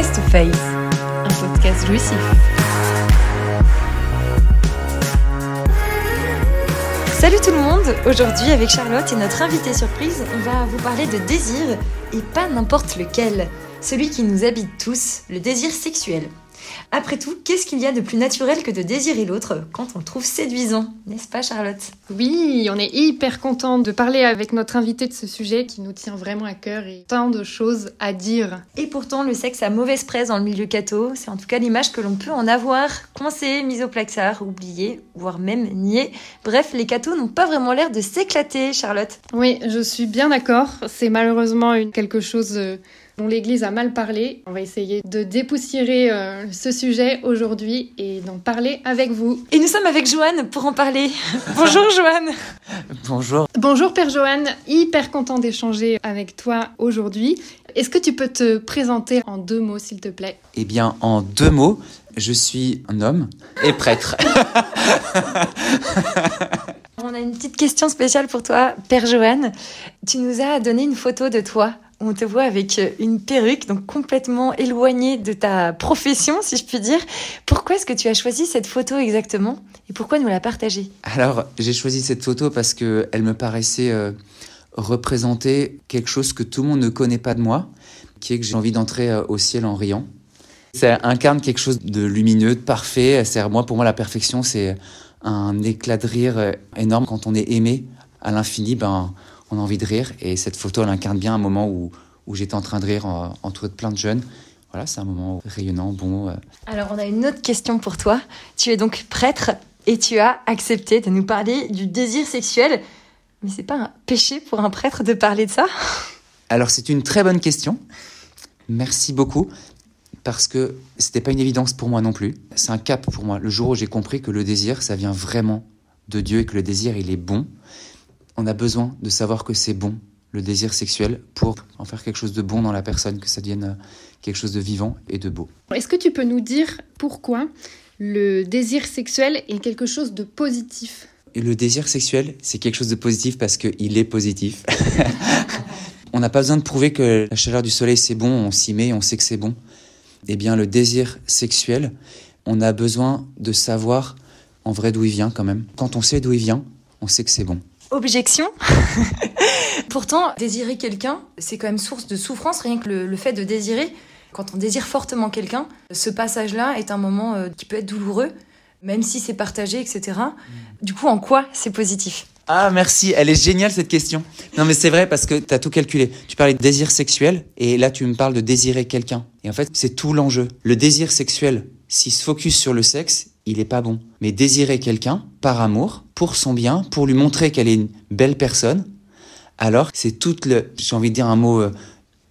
Face to Face, un podcast jouissif. Salut tout le monde Aujourd'hui avec Charlotte et notre invitée surprise, on va vous parler de désir et pas n'importe lequel, celui qui nous habite tous, le désir sexuel. Après tout, qu'est-ce qu'il y a de plus naturel que de désirer l'autre quand on le trouve séduisant N'est-ce pas Charlotte? Oui, on est hyper content de parler avec notre invité de ce sujet qui nous tient vraiment à cœur et tant de choses à dire. Et pourtant, le sexe a mauvaise presse dans le milieu catho, c'est en tout cas l'image que l'on peut en avoir, coincé, mis au plaxard, oublié, voire même nié. Bref, les cathos n'ont pas vraiment l'air de s'éclater, Charlotte. Oui, je suis bien d'accord, c'est malheureusement une, quelque chose... Dont l'Église a mal parlé. On va essayer de dépoussiérer euh, ce sujet aujourd'hui et d'en parler avec vous. Et nous sommes avec Joanne pour en parler. Bonjour Joanne. Bonjour. Bonjour Père Joanne, hyper content d'échanger avec toi aujourd'hui. Est-ce que tu peux te présenter en deux mots s'il te plaît? Eh bien en deux mots, je suis un homme et prêtre. On a une petite question spéciale pour toi, Père Joanne. Tu nous as donné une photo de toi on te voit avec une perruque, donc complètement éloignée de ta profession, si je puis dire. Pourquoi est-ce que tu as choisi cette photo exactement et pourquoi nous la partager? Alors, j'ai choisi cette photo parce que elle me paraissait euh, représenter quelque chose que tout le monde ne connaît pas de moi, qui est que j'ai envie d'entrer euh, au ciel en riant. Ça incarne quelque chose de lumineux, de parfait. C'est moi, pour moi, la perfection, c'est un éclat de rire euh, énorme quand on est aimé à l'infini. Ben, on a envie de rire. Et cette photo, elle incarne bien un moment où, où j'étais en train de rire entouré de plein de jeunes. Voilà, c'est un moment rayonnant, bon. Euh. Alors, on a une autre question pour toi. Tu es donc prêtre et tu as accepté de nous parler du désir sexuel. Mais c'est pas un péché pour un prêtre de parler de ça? Alors, c'est une très bonne question. Merci beaucoup. Parce que c'était pas une évidence pour moi non plus. C'est un cap pour moi. Le jour où j'ai compris que le désir, ça vient vraiment de Dieu et que le désir, il est bon on a besoin de savoir que c'est bon, le désir sexuel, pour en faire quelque chose de bon dans la personne, que ça devienne euh, quelque chose de vivant et de beau. Est-ce que tu peux nous dire pourquoi le désir sexuel est quelque chose de positif? Et Le désir sexuel, c'est quelque chose de positif parce qu'il est positif. on n'a pas besoin de prouver que la chaleur du soleil c'est bon, on s'y met, on sait que c'est bon. Eh bien, le désir sexuel, on a besoin de savoir en vrai d'où il vient quand même. Quand on sait d'où il vient, on sait que c'est bon. Objection. Pourtant, désirer quelqu'un, c'est quand même source de souffrance, rien que le, fait de désirer. Quand on désire fortement quelqu'un, ce passage-là est un moment euh, qui peut être douloureux, même si c'est partagé, etc. Mm. Du coup, en quoi c'est positif? Ah merci, elle est géniale cette question. Non mais c'est vrai parce que tu as tout calculé. Tu parlais de désir sexuel et là tu me parles de désirer quelqu'un. Et en fait c'est tout l'enjeu. Le désir sexuel, s'il se focus sur le sexe, il est pas bon. Mais désirer quelqu'un par amour, pour son bien, pour lui montrer qu'elle est une belle personne, alors c'est toute le, j'ai envie de dire un mot, euh,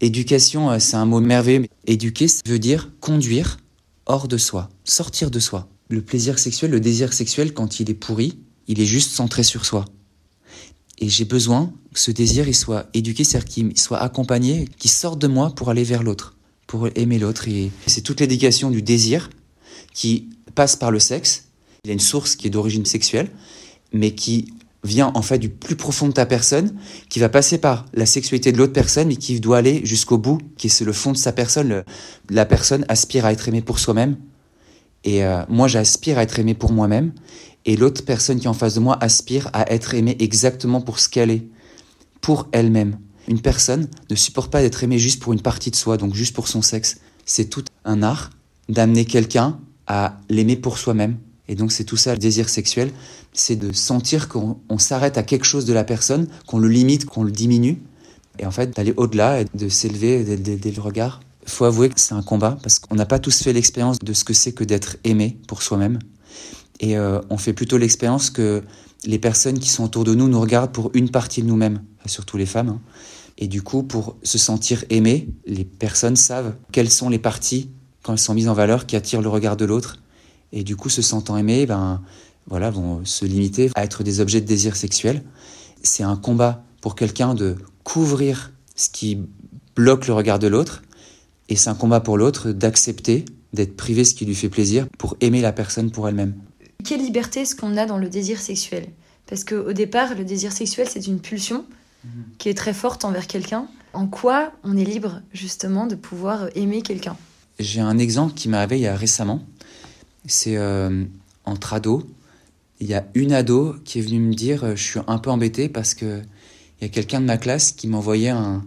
éducation, euh, c'est un mot merveilleux. Éduquer, ça veut dire conduire hors de soi, sortir de soi. Le plaisir sexuel, le désir sexuel, quand il est pourri, il est juste centré sur soi. Et j'ai besoin que ce désir, il soit éduqué, c'est-à-dire qu'il soit accompagné, qu'il sorte de moi pour aller vers l'autre, pour aimer l'autre. Et c'est toute l'éducation du désir qui passe par le sexe. Il y a une source qui est d'origine sexuelle, mais qui vient en fait du plus profond de ta personne, qui va passer par la sexualité de l'autre personne, mais qui doit aller jusqu'au bout, qui est le fond de sa personne. la personne aspire à être aimée pour soi-même, et euh, moi j'aspire à être aimé pour moi-même, et l'autre personne qui est en face de moi aspire à être aimée exactement pour ce qu'elle est, pour elle-même. Une personne ne supporte pas d'être aimée juste pour une partie de soi, donc juste pour son sexe. C'est tout un art d'amener quelqu'un à l'aimer pour soi-même. Et donc c'est tout ça le désir sexuel, c'est de sentir qu'on s'arrête à quelque chose de la personne, qu'on le limite, qu'on le diminue, et en fait d'aller au-delà, de s'élever dès, le regard. Faut avouer que c'est un combat, parce qu'on n'a pas tous fait l'expérience de ce que c'est que d'être aimé pour soi-même. Et euh, on fait plutôt l'expérience que les personnes qui sont autour de nous nous regardent pour une partie de nous-mêmes, surtout les femmes. Hein. Et du coup, pour se sentir aimé, les personnes savent quelles sont les parties quand elles sont mises en valeur, qui attirent le regard de l'autre. Et du coup, se sentant aimées, ben, voilà, vont se limiter à être des objets de désir sexuel. C'est un combat pour quelqu'un de couvrir ce qui bloque le regard de l'autre. Et c'est un combat pour l'autre d'accepter d'être privé ce qui lui fait plaisir pour aimer la personne pour elle-même. Quelle liberté est-ce qu'on a dans le désir sexuel? Parce qu'au départ, le désir sexuel, c'est une pulsion mhm. qui est très forte envers quelqu'un. En quoi on est libre justement de pouvoir aimer quelqu'un? J'ai un exemple qui m'est arrivé il y a récemment. C'est euh, entre ados. Il y a une ado qui est venue me dire euh, Je suis un peu embêtée parce que il y a quelqu'un de ma classe qui m'envoyait un,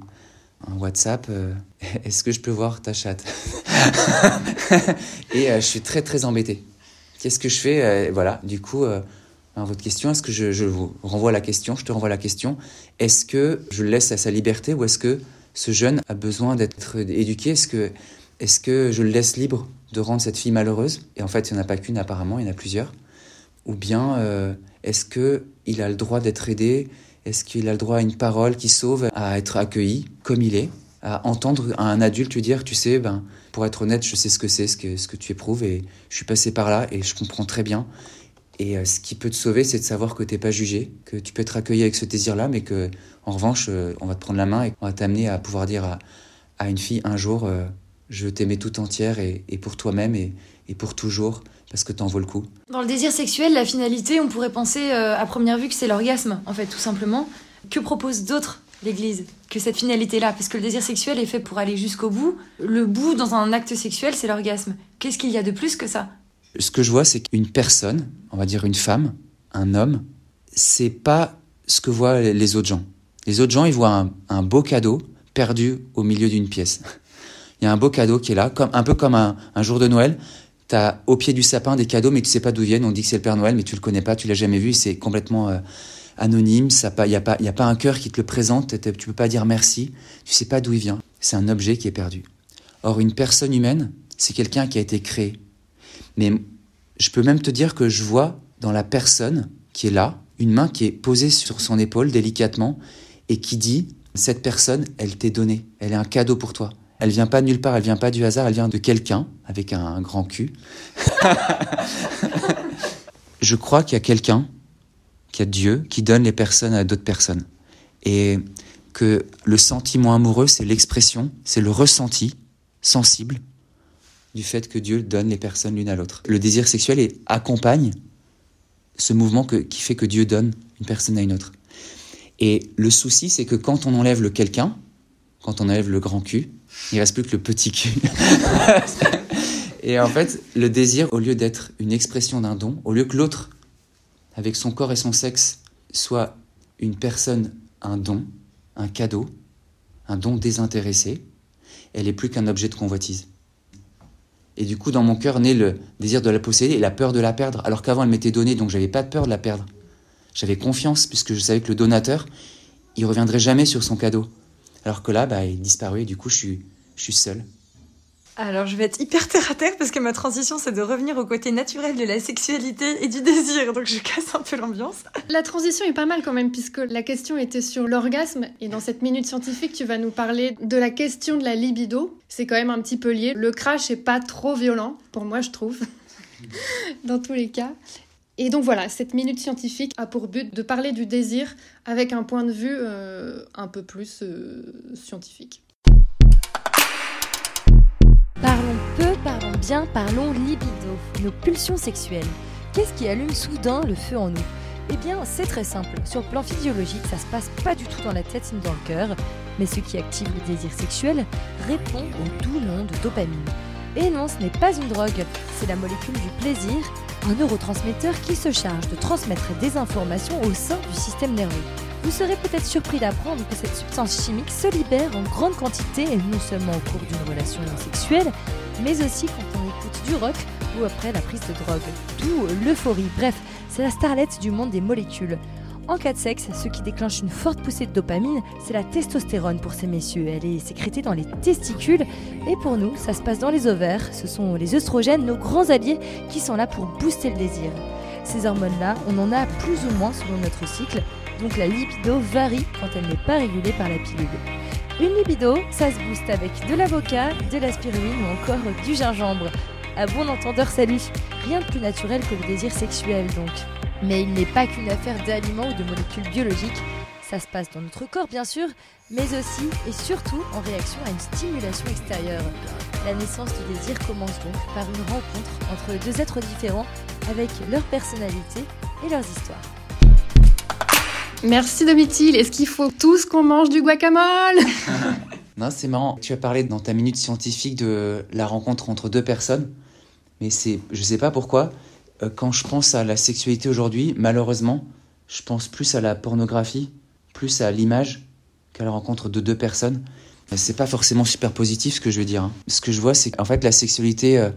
WhatsApp euh, Est-ce que je peux voir ta chatte? Et euh, je suis très très embêté. Qu'est-ce que je fais? Voilà, du coup, à votre question, est-ce que je, je vous renvoie la question? Je te renvoie la question. Est-ce que je le laisse à sa liberté ou est-ce que ce jeune a besoin d'être éduqué? Est-ce que, est que je le laisse libre de rendre cette fille malheureuse? Et en fait, il n'y en a pas qu'une apparemment, il y en a plusieurs. Ou bien, euh, est-ce qu'il a le droit d'être aidé? Est-ce qu'il a le droit à une parole qui sauve, à être accueilli comme il est? À entendre un adulte lui dire, tu sais, ben, pour être honnête, je sais ce que c'est, ce que, ce que tu éprouves, et je suis passé par là, et je comprends très bien. Et euh, ce qui peut te sauver, c'est de savoir que t'es pas jugé, que tu peux être accueilli avec ce désir-là, mais que, en revanche, euh, on va te prendre la main et on va t'amener à pouvoir dire à, à une fille un jour, je veux t'aimer tout entière et, et pour toi-même et, et pour toujours, parce que t'en vaut le coup. Dans le désir sexuel, la finalité, on pourrait penser euh, à première vue que c'est l'orgasme, en fait, tout simplement. Que propose d'autre l'Église que cette finalité-là? Parce que le désir sexuel est fait pour aller jusqu'au bout. Le bout dans un acte sexuel, c'est l'orgasme. Qu'est-ce qu'il y a de plus que ça? Ce que je vois, c'est qu'une personne, on va dire une femme, un homme, c'est pas ce que voient les autres gens. Les autres gens, ils voient un, un beau cadeau perdu au milieu d'une pièce. Il y a un beau cadeau qui est là, comme, un peu comme un, un jour de Noël. Tu as au pied du sapin des cadeaux, mais tu sais pas d'où viennent. On dit que c'est le Père Noël, mais tu le connais pas, tu l'as jamais vu. C'est complètement euh, anonyme. Il n'y a, pas- y a pas un cœur qui te le présente. Tu peux pas dire merci. Tu sais pas d'où il vient. C'est un objet qui est perdu. Or, une personne humaine, c'est quelqu'un qui a été créé. Mais je peux même te dire que je vois dans la personne qui est là, une main qui est posée sur son épaule délicatement et qui dit Cette personne, elle t'est donnée. Elle est un cadeau pour toi. Elle vient pas nulle part, elle vient pas du hasard, elle vient de quelqu'un avec un, grand cul. je crois qu'il y a quelqu'un, qu'il y a Dieu, qui donne les personnes à d'autres personnes. Et que le sentiment amoureux, c'est l'expression, c'est le ressenti sensible du fait que Dieu donne les personnes l'une à l'autre. Le désir sexuel accompagne ce mouvement qui fait que Dieu donne une personne à une autre. Et le souci, c'est que quand on enlève le quelqu'un, quand on enlève le grand cul, il reste plus que le petit cul. Et en fait, le désir, au lieu d'être une expression d'un don, au lieu que l'autre, avec son corps et son sexe, soit une personne, un don, un cadeau, un don désintéressé, elle est plus qu'un objet de convoitise. Et du coup, dans mon cœur naît le désir de la posséder et la peur de la perdre, alors qu'avant elle m'était donnée, donc j'avais pas peur de la perdre. J'avais confiance, puisque je savais que le donateur, il reviendrait jamais sur son cadeau. Alors que là, bah, il disparut et du coup, je suis, je suis seul. Alors, je vais être hyper terre à terre parce que ma transition, c'est de revenir au côté naturel de la sexualité et du désir. Donc, je casse un peu l'ambiance. La transition est pas mal quand même, puisque la question était sur l'orgasme. Et dans cette minute scientifique, tu vas nous parler de la question de la libido. C'est quand même un petit peu lié. Le crash est pas trop violent, pour moi, je trouve, dans tous les cas. Et donc voilà, cette minute scientifique a pour but de parler du désir avec un point de vue euh, un peu plus euh, scientifique. Parlons peu, parlons bien, parlons libido, nos pulsions sexuelles. Qu'est-ce qui allume soudain le feu en nous? Eh bien, c'est très simple. Sur le plan physiologique, ça se passe pas du tout dans la tête ni dans le cœur, mais ce qui active le désir sexuel répond au doux nom de dopamine. Et non, ce n'est pas une drogue, c'est la molécule du plaisir, un neurotransmetteur qui se charge de transmettre des informations au sein du système nerveux. Vous serez peut-être surpris d'apprendre que cette substance chimique se libère en grande quantité, non seulement au cours d'une relation sexuelle, mais aussi quand on écoute du rock ou après la prise de drogue. D'où l'euphorie. Bref, c'est la starlette du monde des molécules. En cas de sexe, ce qui déclenche une forte poussée de dopamine, c'est la testostérone pour ces messieurs. Elle est sécrétée dans les testicules et pour nous, ça se passe dans les ovaires. Ce sont les œstrogènes, nos grands alliés, qui sont là pour booster le désir. Ces hormones-là, on en a plus ou moins selon notre cycle, donc la libido varie quand elle n'est pas régulée par la pilule. Une libido, ça se booste avec de l'avocat, de la spiruline ou encore du gingembre. À bon entendeur, salut Rien de plus naturel que le désir sexuel donc. Mais il n'est pas qu'une affaire d'aliments ou de molécules biologiques. Ça se passe dans notre corps bien sûr, mais aussi et surtout en réaction à une stimulation extérieure. La naissance du désir commence donc par une rencontre entre deux êtres différents avec leur personnalité et leurs histoires. Merci Domitil. Est-ce qu'il faut tous qu'on mange du guacamole? Non, c'est marrant. Tu as parlé dans ta minute scientifique de la rencontre entre deux personnes, mais c'est, je sais pas pourquoi, quand je pense à la sexualité aujourd'hui, malheureusement, je pense plus à la pornographie, plus à l'image qu'à la rencontre de deux personnes. C'est pas forcément super positif ce que je veux dire. hein. Ce que je vois, c'est qu'en fait la sexualité euh,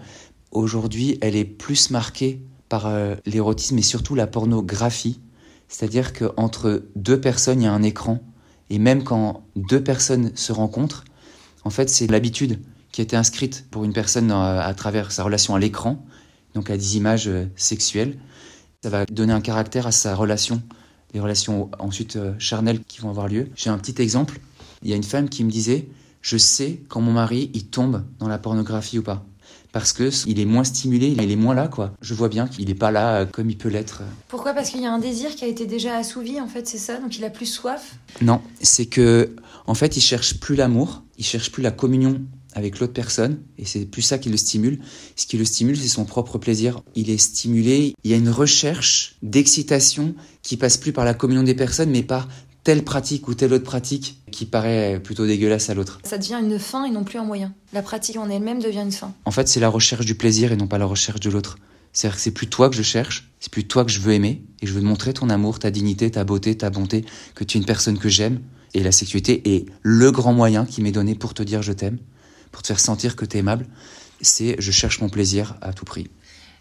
aujourd'hui, elle est plus marquée par euh, l'érotisme et surtout la pornographie. C'est-à-dire qu'entre deux personnes, il y a un écran. Et même quand deux personnes se rencontrent, en fait, c'est l'habitude qui a été inscrite pour une personne à travers sa relation à l'écran, donc à des images euh, sexuelles. Ça va donner un caractère à sa relation, les relations ensuite euh, charnelles qui vont avoir lieu. J'ai un petit exemple. Il y a une femme qui me disait Je sais quand mon mari il tombe dans la pornographie ou pas. Parce que il est moins stimulé, il est moins là, quoi. Je vois bien qu'il n'est pas là euh, comme il peut l'être. Pourquoi? Parce qu'il y a un désir qui a été déjà assouvi, en fait, c'est ça? Donc il a plus soif? Non, c'est que en fait, il cherche plus l'amour, il cherche plus la communion avec l'autre personne, et c'est plus ça qui le stimule. Ce qui le stimule, c'est son propre plaisir. Il est stimulé, il y a une recherche d'excitation qui passe plus par la communion des personnes, mais par telle pratique ou telle autre pratique qui paraît plutôt dégueulasse à l'autre. Ça devient une fin et non plus un moyen. La pratique en elle-même devient une fin. En fait, c'est la recherche du plaisir et non pas la recherche de l'autre. C'est-à-dire que c'est plus toi que je cherche, c'est plus toi que je veux aimer, et je veux te montrer ton amour, ta dignité, ta beauté, ta bonté, que tu es une personne que j'aime, et la sexualité est le grand moyen qui m'est donné pour te dire je t'aime, pour te faire sentir que tu es aimable, c'est je cherche mon plaisir à tout prix.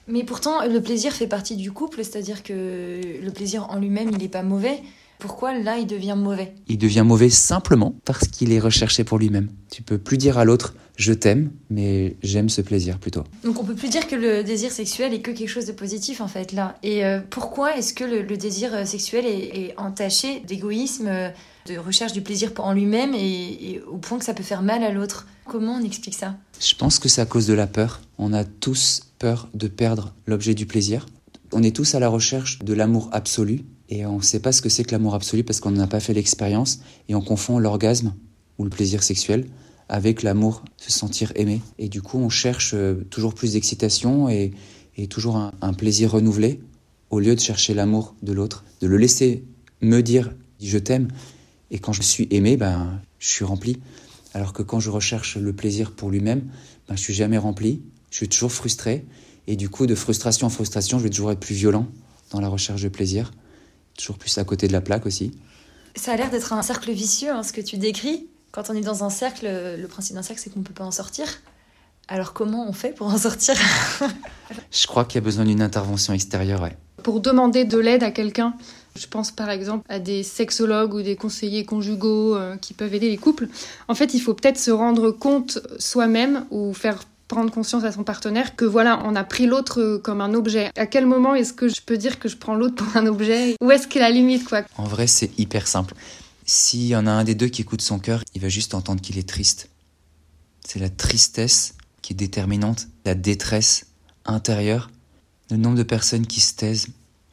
Mais pourtant, le plaisir fait partie du couple, c'est-à-dire que le plaisir en lui-même, il n'est pas mauvais. Pourquoi là, il devient mauvais? Il devient mauvais simplement parce qu'il est recherché pour lui-même. Tu peux plus dire à l'autre je t'aime, mais j'aime ce plaisir plutôt. Donc on peut plus dire que le désir sexuel est que quelque chose de positif en fait là. Et euh, pourquoi est-ce que le, le désir euh, sexuel est, est entaché d'égoïsme, euh, de recherche du plaisir en lui-même et, et au point que ça peut faire mal à l'autre? Comment on explique ça? Je pense que c'est à cause de la peur. On a tous peur de perdre l'objet du plaisir. On est tous à la recherche de l'amour absolu et on ne sait pas ce que c'est que l'amour absolu parce qu'on n'a pas fait l'expérience et on confond l'orgasme ou le plaisir sexuel avec l'amour, se sentir aimé. Et du coup, on cherche euh, toujours plus d'excitation et, toujours un, un plaisir renouvelé au lieu de chercher l'amour de l'autre, de le laisser me dire je t'aime et quand je suis aimé, ben, je suis rempli. Alors que quand je recherche le plaisir pour lui-même, ben, je suis jamais rempli, je suis toujours frustré. Et du coup, de frustration en frustration, je vais toujours être plus violent dans la recherche de plaisir, toujours plus à côté de la plaque aussi. Ça a l'air d'être un cercle vicieux, hein, ce que tu décris. Quand on est dans un cercle, le principe d'un cercle, c'est qu'on ne peut pas en sortir. Alors comment on fait pour en sortir Je crois qu'il y a besoin d'une intervention extérieure, ouais. Pour demander de l'aide à quelqu'un, je pense par exemple à des sexologues ou des conseillers conjugaux euh, qui peuvent aider les couples. En fait, il faut peut-être se rendre compte soi-même ou faire prendre conscience à son partenaire que voilà, on a pris l'autre comme un objet. À quel moment est-ce que je peux dire que je prends l'autre pour un objet? Où est-ce qu'est la limite quoi? En vrai, c'est hyper simple. S'il y en a un des deux qui écoute son cœur, il va juste entendre qu'il est triste. C'est la tristesse qui est déterminante, la détresse intérieure. Le nombre de personnes qui se taisent,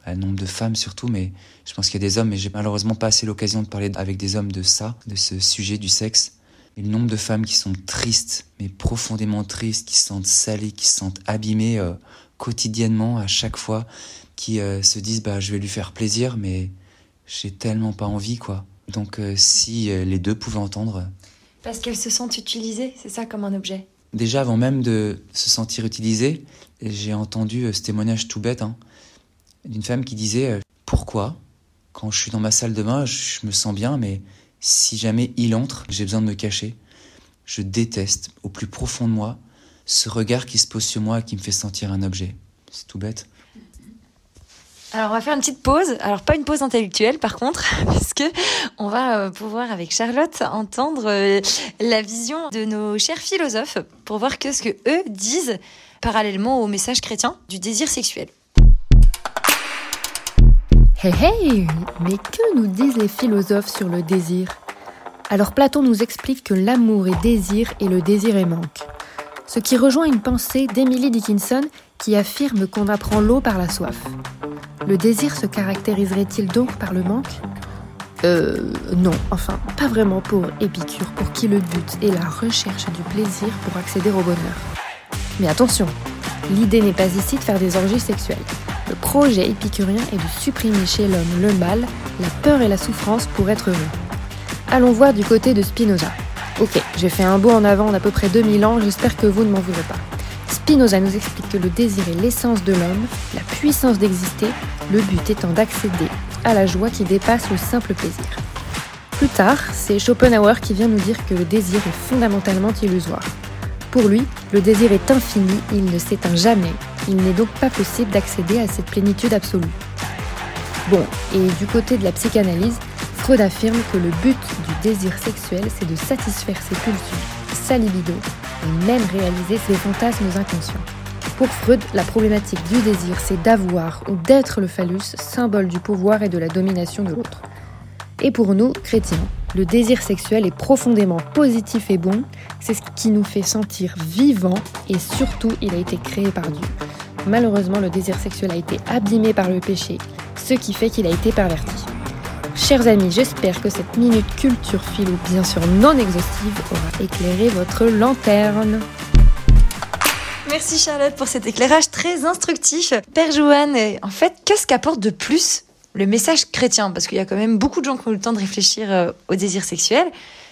le nombre de femmes surtout, mais je pense qu'il y a des hommes, mais j'ai malheureusement pas assez l'occasion de parler avec des hommes de ça, de ce sujet du sexe. Mais le nombre de femmes qui sont tristes, mais profondément tristes, qui se sentent salées, qui se sentent abîmées euh, quotidiennement, à chaque fois, qui euh, se disent bah je vais lui faire plaisir, mais j'ai tellement pas envie quoi. Donc euh, si les deux pouvaient entendre, Parce qu'elles se sentent utilisées, c'est ça comme un objet. déjà avant même de se sentir utilisé, j'ai entendu ce témoignage tout bête hein, d'une femme qui disait pourquoi? Quand je suis dans ma salle de bain, je me sens bien, mais si jamais il entre, j'ai besoin de me cacher. Je déteste au plus profond de moi ce regard qui se pose sur moi et qui me fait sentir un objet. C'est tout bête. Alors on va faire une petite pause. Alors pas une pause intellectuelle par contre, puisque on va euh, pouvoir avec Charlotte entendre euh, la vision de nos chers philosophes pour voir que ce que eux disent parallèlement au message chrétien du désir sexuel. Hey hey Mais que nous disent les philosophes sur le désir? Alors Platon nous explique que l'amour est désir et le désir est manque. Ce qui rejoint une pensée d'Emily Dickinson qui affirme qu'on apprend l'eau par la soif. Le désir se caractériserait-il donc par le manque? Euh non, enfin pas vraiment pour Épicure pour qui le but est la recherche du plaisir pour accéder au bonheur. Mais attention, l'idée n'est pas ici de faire des orgies sexuelles. Le projet épicurien est de supprimer chez l'homme le mal, la peur et la souffrance pour être heureux. Allons voir du côté de Spinoza. Ok, j'ai fait un bond en avant d'à peu près 2000 ans, j'espère que vous ne m'en voudrez pas. Spinoza nous explique que le désir est l'essence de l'homme, la puissance d'exister, le but étant d'accéder à la joie qui dépasse le simple plaisir. Plus tard, c'est Schopenhauer qui vient nous dire que le désir est fondamentalement illusoire. Pour lui, le désir est infini, il ne s'éteint jamais, il n'est donc pas possible d'accéder à cette plénitude absolue. Bon, et du côté de la psychanalyse, Freud affirme que le but du désir sexuel, c'est de satisfaire ses pulsions, sa libido, et même réaliser ses fantasmes inconscients. Pour Freud, la problématique du désir, c'est d'avoir ou d'être le phallus, symbole du pouvoir et de la domination de l'autre. Et pour nous, chrétiens, le désir sexuel est profondément positif et bon, c'est ce qui nous fait sentir vivants et surtout il a été créé par Dieu. Malheureusement, le désir sexuel a été abîmé par le péché, ce qui fait qu'il a été perverti. Chers amis, j'espère que cette minute culture philo, bien sûr non exhaustive, aura éclairé votre lanterne. Merci Charlotte pour cet éclairage très instructif. Père Joanne, en fait, qu'est-ce qu'apporte de plus le message chrétien Parce qu'il y a quand même beaucoup de gens qui ont eu le temps de réfléchir euh, au désir sexuel.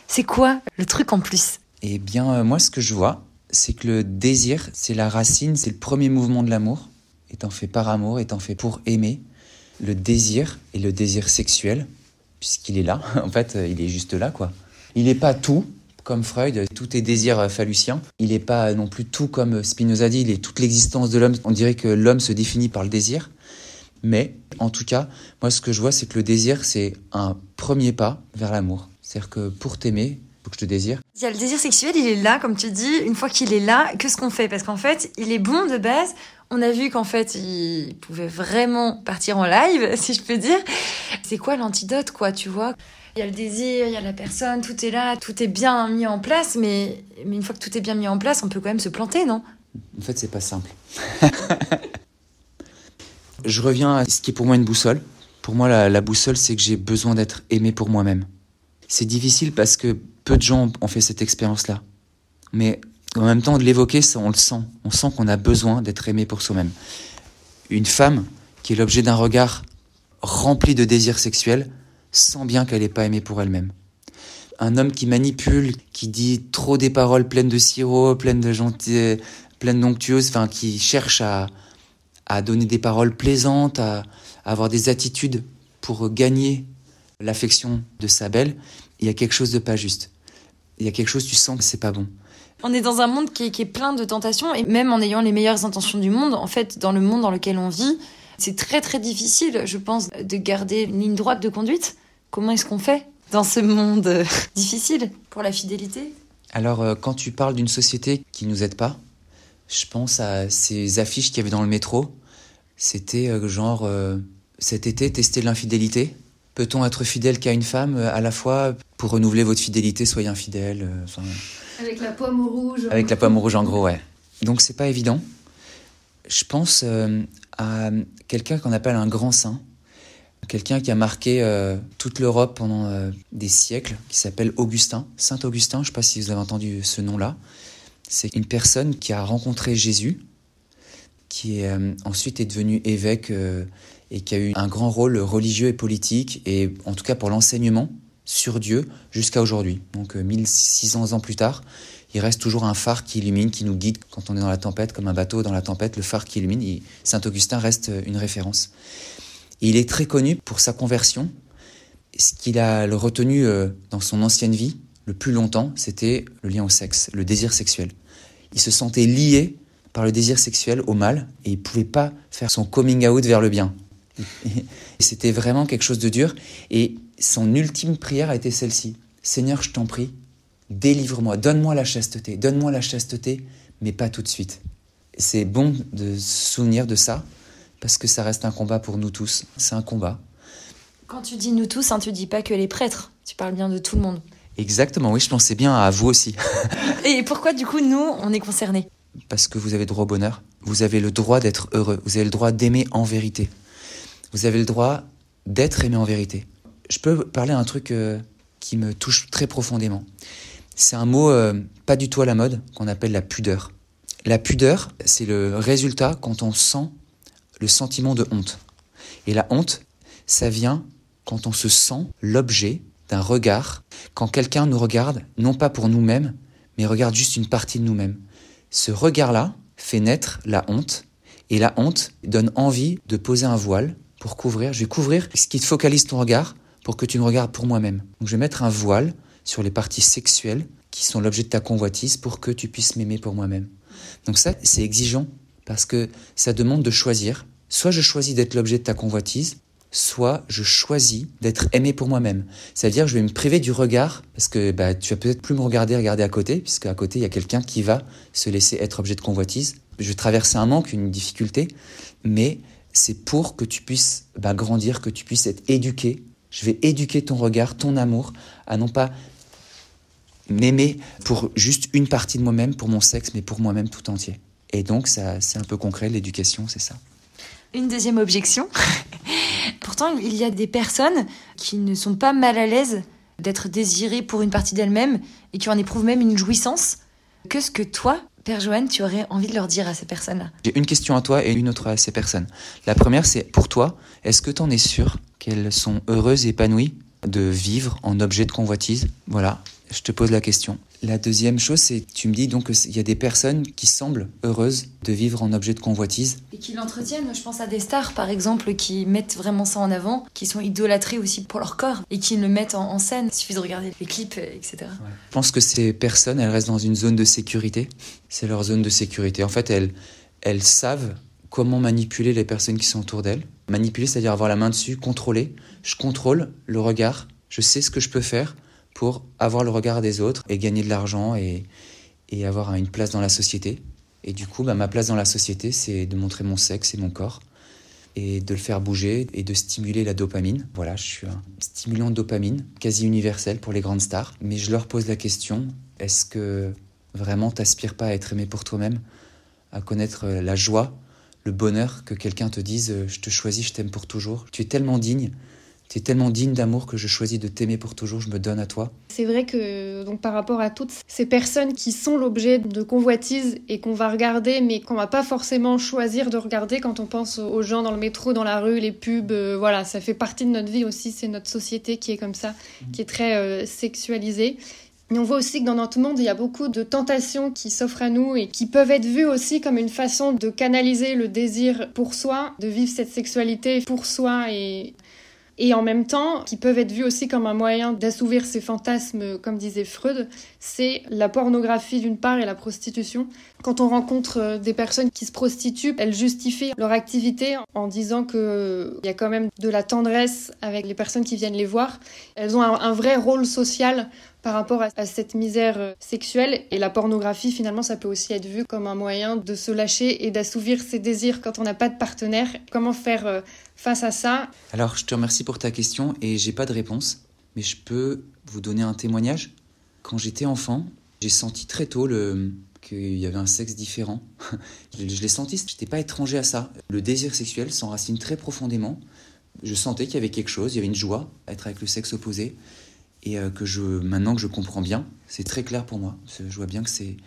C'est quoi le truc en plus? Eh bien, euh, moi, ce que je vois, c'est que le désir, c'est la racine, c'est le premier mouvement de l'amour. Étant fait par amour, étant fait pour aimer. Le désir et le désir sexuel, puisqu'il est là, en fait, euh, il est juste là, quoi. Il n'est pas tout, comme Freud, tout est désir phallucien. Il n'est pas non plus tout comme Spinoza dit, il est toute l'existence de l'homme. On dirait que l'homme se définit par le désir. Mais en tout cas, moi ce que je vois, c'est que le désir, c'est un premier pas vers l'amour. C'est-à-dire que pour t'aimer, faut que je te désire. Il y a le désir sexuel, il est là, comme tu dis. Une fois qu'il est là, qu'est-ce qu'on fait? Parce qu'en fait, il est bon de base. On a vu qu'en fait, il pouvait vraiment partir en live, si je peux dire. C'est quoi l'antidote, quoi, tu vois? Il y a le désir, il y a la personne, tout est là, tout est bien mis en place, mais, mais une fois que tout est bien mis en place, on peut quand même se planter, non? En fait, c'est pas simple. Je reviens à ce qui est pour moi une boussole. Pour moi, la, boussole, c'est que j'ai besoin d'être aimé pour moi-même. C'est difficile parce que peu de gens ont fait cette expérience-là. Mais en même temps, de l'évoquer, on le sent. On sent qu'on a besoin d'être aimé pour soi-même. Une femme qui est l'objet d'un regard rempli de désirs sexuels sent bien qu'elle n'est pas aimée pour elle-même. Un homme qui manipule, qui dit trop des paroles pleines de sirop, pleines de gentil, pleines d'onctueuses, enfin, qui cherche à, à donner des paroles plaisantes, à, avoir des attitudes pour gagner l'affection de sa belle, il y a quelque chose de pas juste. Il y a quelque chose, tu sens que c'est pas bon. On est dans un monde qui est, plein de tentations, et même en ayant les meilleures intentions du monde, en fait, dans le monde dans lequel on vit, c'est très très difficile, je pense, de garder une ligne droite de conduite. Comment est-ce qu'on fait dans ce monde difficile pour la fidélité? Alors, euh, quand tu parles d'une société qui nous aide pas, je pense à ces affiches qu'il y avait dans le métro. C'était euh, genre euh, cet été tester l'infidélité. Peut-on être fidèle qu'à une femme euh, à la fois pour renouveler votre fidélité, soyez infidèle. avec la pomme rouge. Avec la pomme rouge en gros, ouais. Donc c'est pas évident. Je pense à quelqu'un qu'on appelle un grand saint, quelqu'un qui a marqué toute l'Europe pendant des siècles, qui s'appelle Augustin, Saint Augustin. Je ne sais pas si vous avez entendu ce nom-là. C'est une personne qui a rencontré Jésus, qui euh, ensuite est devenu évêque euh, et qui a eu un grand rôle religieux et politique, et en tout cas pour l'enseignement sur Dieu jusqu'à aujourd'hui. Donc 1600 euh, ans plus tard, il reste toujours un phare qui illumine, qui nous guide quand on est dans la tempête, comme un bateau dans la tempête, le phare qui illumine. Saint Augustin reste une référence. il est très connu pour sa conversion. Ce qu'il a retenu dans son ancienne vie, le plus longtemps, c'était le lien au sexe, le désir sexuel. Il se sentait lié par le désir sexuel au mal et il pouvait pas faire son coming out vers le bien. C'était vraiment quelque chose de dur et son ultime prière a été celle-ci. Seigneur, je t'en prie, délivre-moi, donne-moi la chasteté, donne-moi la chasteté, mais pas tout de suite. C'est bon de se souvenir de ça parce que ça reste un combat pour nous tous. C'est un combat. Quand tu dis nous tous, hein, tu dis pas que les prêtres, tu parles bien de tout le monde. Exactement, oui, je pensais bien à vous aussi. Et pourquoi du coup nous, on est concernés? Parce que vous avez droit au bonheur, vous avez le droit d'être heureux, vous avez le droit d'aimer en vérité, vous avez le droit d'être aimé en vérité. Je peux parler d'un truc euh, qui me touche très profondément. C'est un mot euh, pas du tout à la mode qu'on appelle la pudeur. La pudeur, c'est le résultat quand on sent le sentiment de honte. Et la honte, ça vient quand on se sent l'objet d'un regard. Quand quelqu'un nous regarde, non pas pour nous-mêmes, mais regarde juste une partie de nous-mêmes. Ce regard-là fait naître la honte, et la honte donne envie de poser un voile pour couvrir. Je vais couvrir ce qui te focalise ton regard pour que tu me regardes pour moi-même. Donc je vais mettre un voile sur les parties sexuelles qui sont l'objet de ta convoitise pour que tu puisses m'aimer pour moi-même. Donc ça, c'est exigeant parce que ça demande de choisir. Soit je choisis d'être l'objet de ta convoitise, soit je choisis d'être aimé pour moi-même. C'est-à-dire je vais me priver du regard parce que bah, tu vas peut-être plus me regarder, regarder à côté, puisque à côté il y a quelqu'un qui va se laisser être objet de convoitise. Je vais traverser un manque, une difficulté, mais c'est pour que tu puisses bah, grandir, que tu puisses être éduqué. Je vais éduquer ton regard, ton amour, à non pas m'aimer pour juste une partie de moi-même, pour mon sexe, mais pour moi-même tout entier. Et donc, ça, c'est un peu concret, l'éducation, c'est ça. Une deuxième objection. Pourtant, il y a des personnes qui ne sont pas mal à l'aise d'être désirées pour une partie d'elles-mêmes et qui en éprouvent même une jouissance. Qu'est-ce que toi, Père Joanne, tu aurais envie de leur dire à ces personnes-là? J'ai une question à toi et une autre à ces personnes. La première, c'est pour toi, est-ce que tu en es sûr qu'elles sont heureuses et épanouies de vivre en objet de convoitise? Voilà, je te pose la question. La deuxième chose, c'est tu me dis donc qu'il y a des personnes qui semblent heureuses de vivre en objet de convoitise. Et qui l'entretiennent. Je pense à des stars, par exemple, qui mettent vraiment ça en avant, qui sont idolâtrées aussi pour leur corps et qui le mettent en, scène. Il suffit de regarder les clips, euh, etc. Je pense que ces personnes, elles restent dans une zone de sécurité. C'est leur zone de sécurité. En fait, elles, elles savent comment manipuler les personnes qui sont autour d'elles. Manipuler, c'est-à-dire avoir la main dessus, contrôler. Je contrôle le regard. Je sais ce que je peux faire pour avoir le regard des autres et gagner de l'argent et, avoir une place dans la société. Et du coup, bah, ma place dans la société, c'est de montrer mon sexe et mon corps et de le faire bouger et de stimuler la dopamine. Voilà, je suis un stimulant de dopamine quasi universel pour les grandes stars. Mais je leur pose la question, est-ce que vraiment t'aspires pas à être aimé pour toi-même, à connaître euh, la joie, le bonheur que quelqu'un te dise euh, je te choisis, je t'aime pour toujours? Tu es tellement digne tu es tellement digne d'amour que je choisis de t'aimer pour toujours, je me donne à toi. C'est vrai que donc par rapport à toutes ces personnes qui sont l'objet de convoitises et qu'on va regarder mais qu'on va pas forcément choisir de regarder quand on pense aux gens dans le métro, dans la rue, les pubs, euh, voilà, ça fait partie de notre vie aussi, c'est notre société qui est comme ça, mhm. qui est très euh, sexualisée. Mais on voit aussi que dans notre monde, il y a beaucoup de tentations qui s'offrent à nous et qui peuvent être vues aussi comme une façon de canaliser le désir pour soi, de vivre cette sexualité pour soi et et en même temps qui peuvent être vus aussi comme un moyen d'assouvir ses fantasmes, comme disait Freud, c'est la pornographie d'une part et la prostitution. Quand on rencontre euh, des personnes qui se prostituent, elles justifient leur activité en disant qu'il euh, y a quand même de la tendresse avec les personnes qui viennent les voir. Elles ont un, vrai rôle social par rapport à, cette misère euh, sexuelle. Et la pornographie, finalement, ça peut aussi être vu comme un moyen de se lâcher et d'assouvir ses désirs quand on n'a pas de partenaire. Comment faire face à ça? Alors, je te remercie pour ta question et j'ai pas de réponse, mais je peux vous donner un témoignage? Quand j'étais enfant, j'ai senti très tôt qu'il y avait un sexe différent. je, l'ai senti, je n'étais pas étranger à ça. Le désir sexuel s'enracine très profondément. Je sentais qu'il y avait quelque chose, il y avait une joie à être avec le sexe opposé. Et euh, que je, maintenant que je comprends bien, c'est très clair pour moi. Je vois bien que c'est,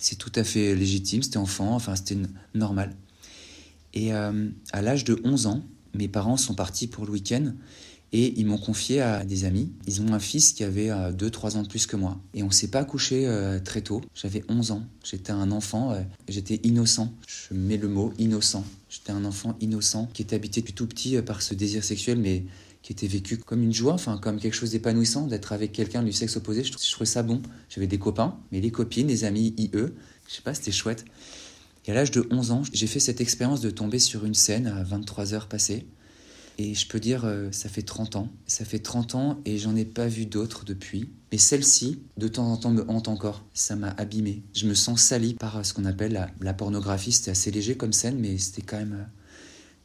c'est tout à fait légitime, c'était enfant, enfin c'était normal. Et euh, à l'âge de 11 ans, mes parents sont partis pour le week-end et ils m'ont confié à des amis. Ils ont un fils qui avait 2-3 euh, ans de plus que moi. Et on s'est pas couché euh, très tôt. J'avais 11 ans. J'étais un enfant, euh, j'étais innocent. Je mets le mot innocent. J'étais un enfant innocent qui était habité depuis tout petit par ce désir sexuel, mais qui était vécu comme une joie, enfin comme quelque chose d'épanouissant, d'être avec quelqu'un du sexe opposé. Je, trouvais ça bon. J'avais des copains, mais les copines, les amis IE, je sais pas, c'était chouette. Et à l'âge de 11 ans, j'ai fait cette expérience de tomber sur une scène à 23 heures passées. Et je peux dire, euh, ça fait 30 ans. Ça fait 30 ans et j'en ai pas vu d'autres depuis. Mais celle-ci, de temps en temps, me hante encore. Ça m'a abîmé. Je me sens sali par ce qu'on appelle la, pornographie. C'était assez léger comme scène, mais c'était quand même euh,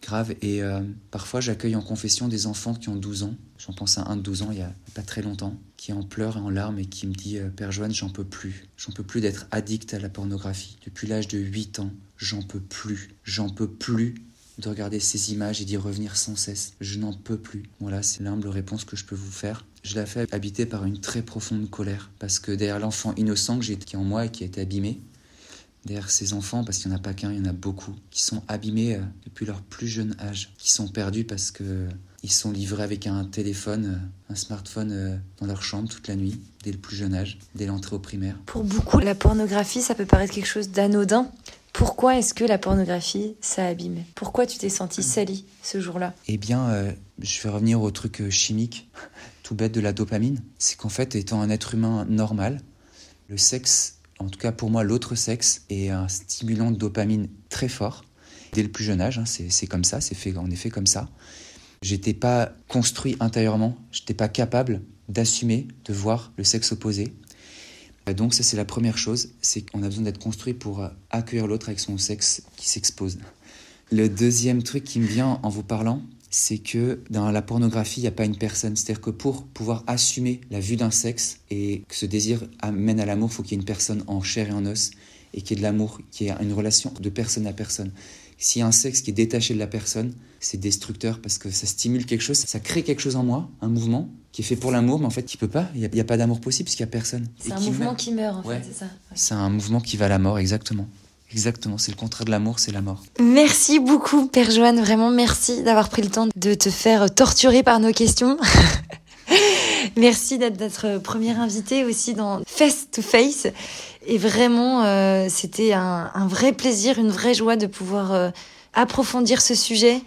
grave. Et euh, parfois, j'accueille en confession des enfants qui ont 12 ans. J'en pense à un de 12 ans il y a pas très longtemps, qui en pleure et en larmes et qui me dit Père Joanne, j'en peux plus. J'en peux plus d'être addict à la pornographie. Depuis l'âge de 8 ans, j'en peux plus. J'en peux plus de regarder ces images et d'y revenir sans cesse. Je n'en peux plus. Voilà, c'est l'humble réponse que je peux vous faire. Je la fais habiter par une très profonde colère, parce que derrière l'enfant innocent que j'ai qui est en moi et qui a été abîmé, derrière ces enfants, parce qu'il n'y en a pas qu'un, il y en a beaucoup, qui sont abîmés euh, depuis leur plus jeune âge, qui sont perdus parce que ils sont livrés avec un téléphone, un smartphone dans leur chambre toute la nuit, dès le plus jeune âge, dès l'entrée au primaire. Pour beaucoup, la pornographie, ça peut paraître quelque chose d'anodin. Pourquoi est-ce que la pornographie, ça abîme? Pourquoi tu t'es senti sali ce jour-là? Eh bien, euh, je vais revenir au truc euh, chimique, tout bête de la dopamine. C'est qu'en fait, étant un être humain normal, le sexe, en tout cas pour moi, l'autre sexe, est un stimulant de dopamine très fort. Dès le plus jeune âge, hein, c'est comme ça, c'est fait en effet comme ça. J'étais pas construit intérieurement, j'étais pas capable d'assumer de voir le sexe opposé. Donc ça c'est la première chose, c'est qu'on a besoin d'être construit pour euh, accueillir l'autre avec son sexe qui s'expose. Le deuxième truc qui me vient en vous parlant, c'est que dans la pornographie, il n'y a pas une personne. C'est-à-dire que pour pouvoir assumer la vue d'un sexe et que ce désir amène à l'amour, il faut qu'il y ait une personne en chair et en os et qu'il y ait de l'amour, qu'il y ait une relation de personne à personne. A un sexe qui est détaché de la personne, c'est destructeur parce que ça stimule quelque chose, ça crée quelque chose en moi, un mouvement qui est fait pour l'amour, mais en fait qui peut pas. Il n'y a, pas d'amour possible parce qu'il n'y a personne. C'est un mouvement qui meurt, en fait, c'est ça. C'est un mouvement qui va à la mort, exactement. Exactement, c'est le contraire de l'amour, c'est la mort. Merci beaucoup, Père Joanne. Vraiment, merci d'avoir pris le temps de te faire torturer par nos questions. merci d'être notre première invitée aussi dans Face to Face. Et vraiment, euh, c'était un, un, vrai plaisir, une vraie joie de pouvoir euh, approfondir ce sujet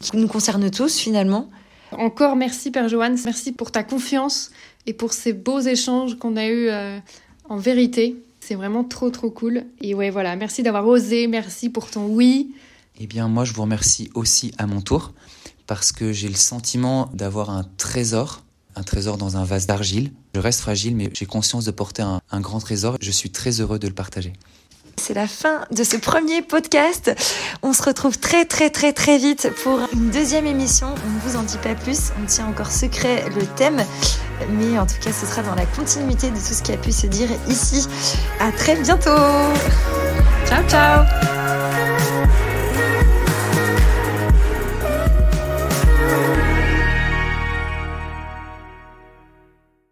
qui nous concerne tous finalement. Encore merci Père Joanne, merci pour ta confiance et pour ces beaux échanges qu'on a eus euh, en vérité. C'est vraiment trop trop cool. Et ouais voilà, merci d'avoir osé, merci pour ton oui. Eh bien moi je vous remercie aussi à mon tour parce que j'ai le sentiment d'avoir un trésor, un trésor dans un vase d'argile. Je reste fragile mais j'ai conscience de porter un, un grand trésor. Je suis très heureux de le partager. C'est la fin de ce premier podcast. On se retrouve très très très très vite pour une deuxième émission. On ne vous en dit pas plus, on tient encore secret le thème, mais en tout cas ce sera dans la continuité de tout ce qui a pu se dire ici. À très bientôt. Ciao ciao.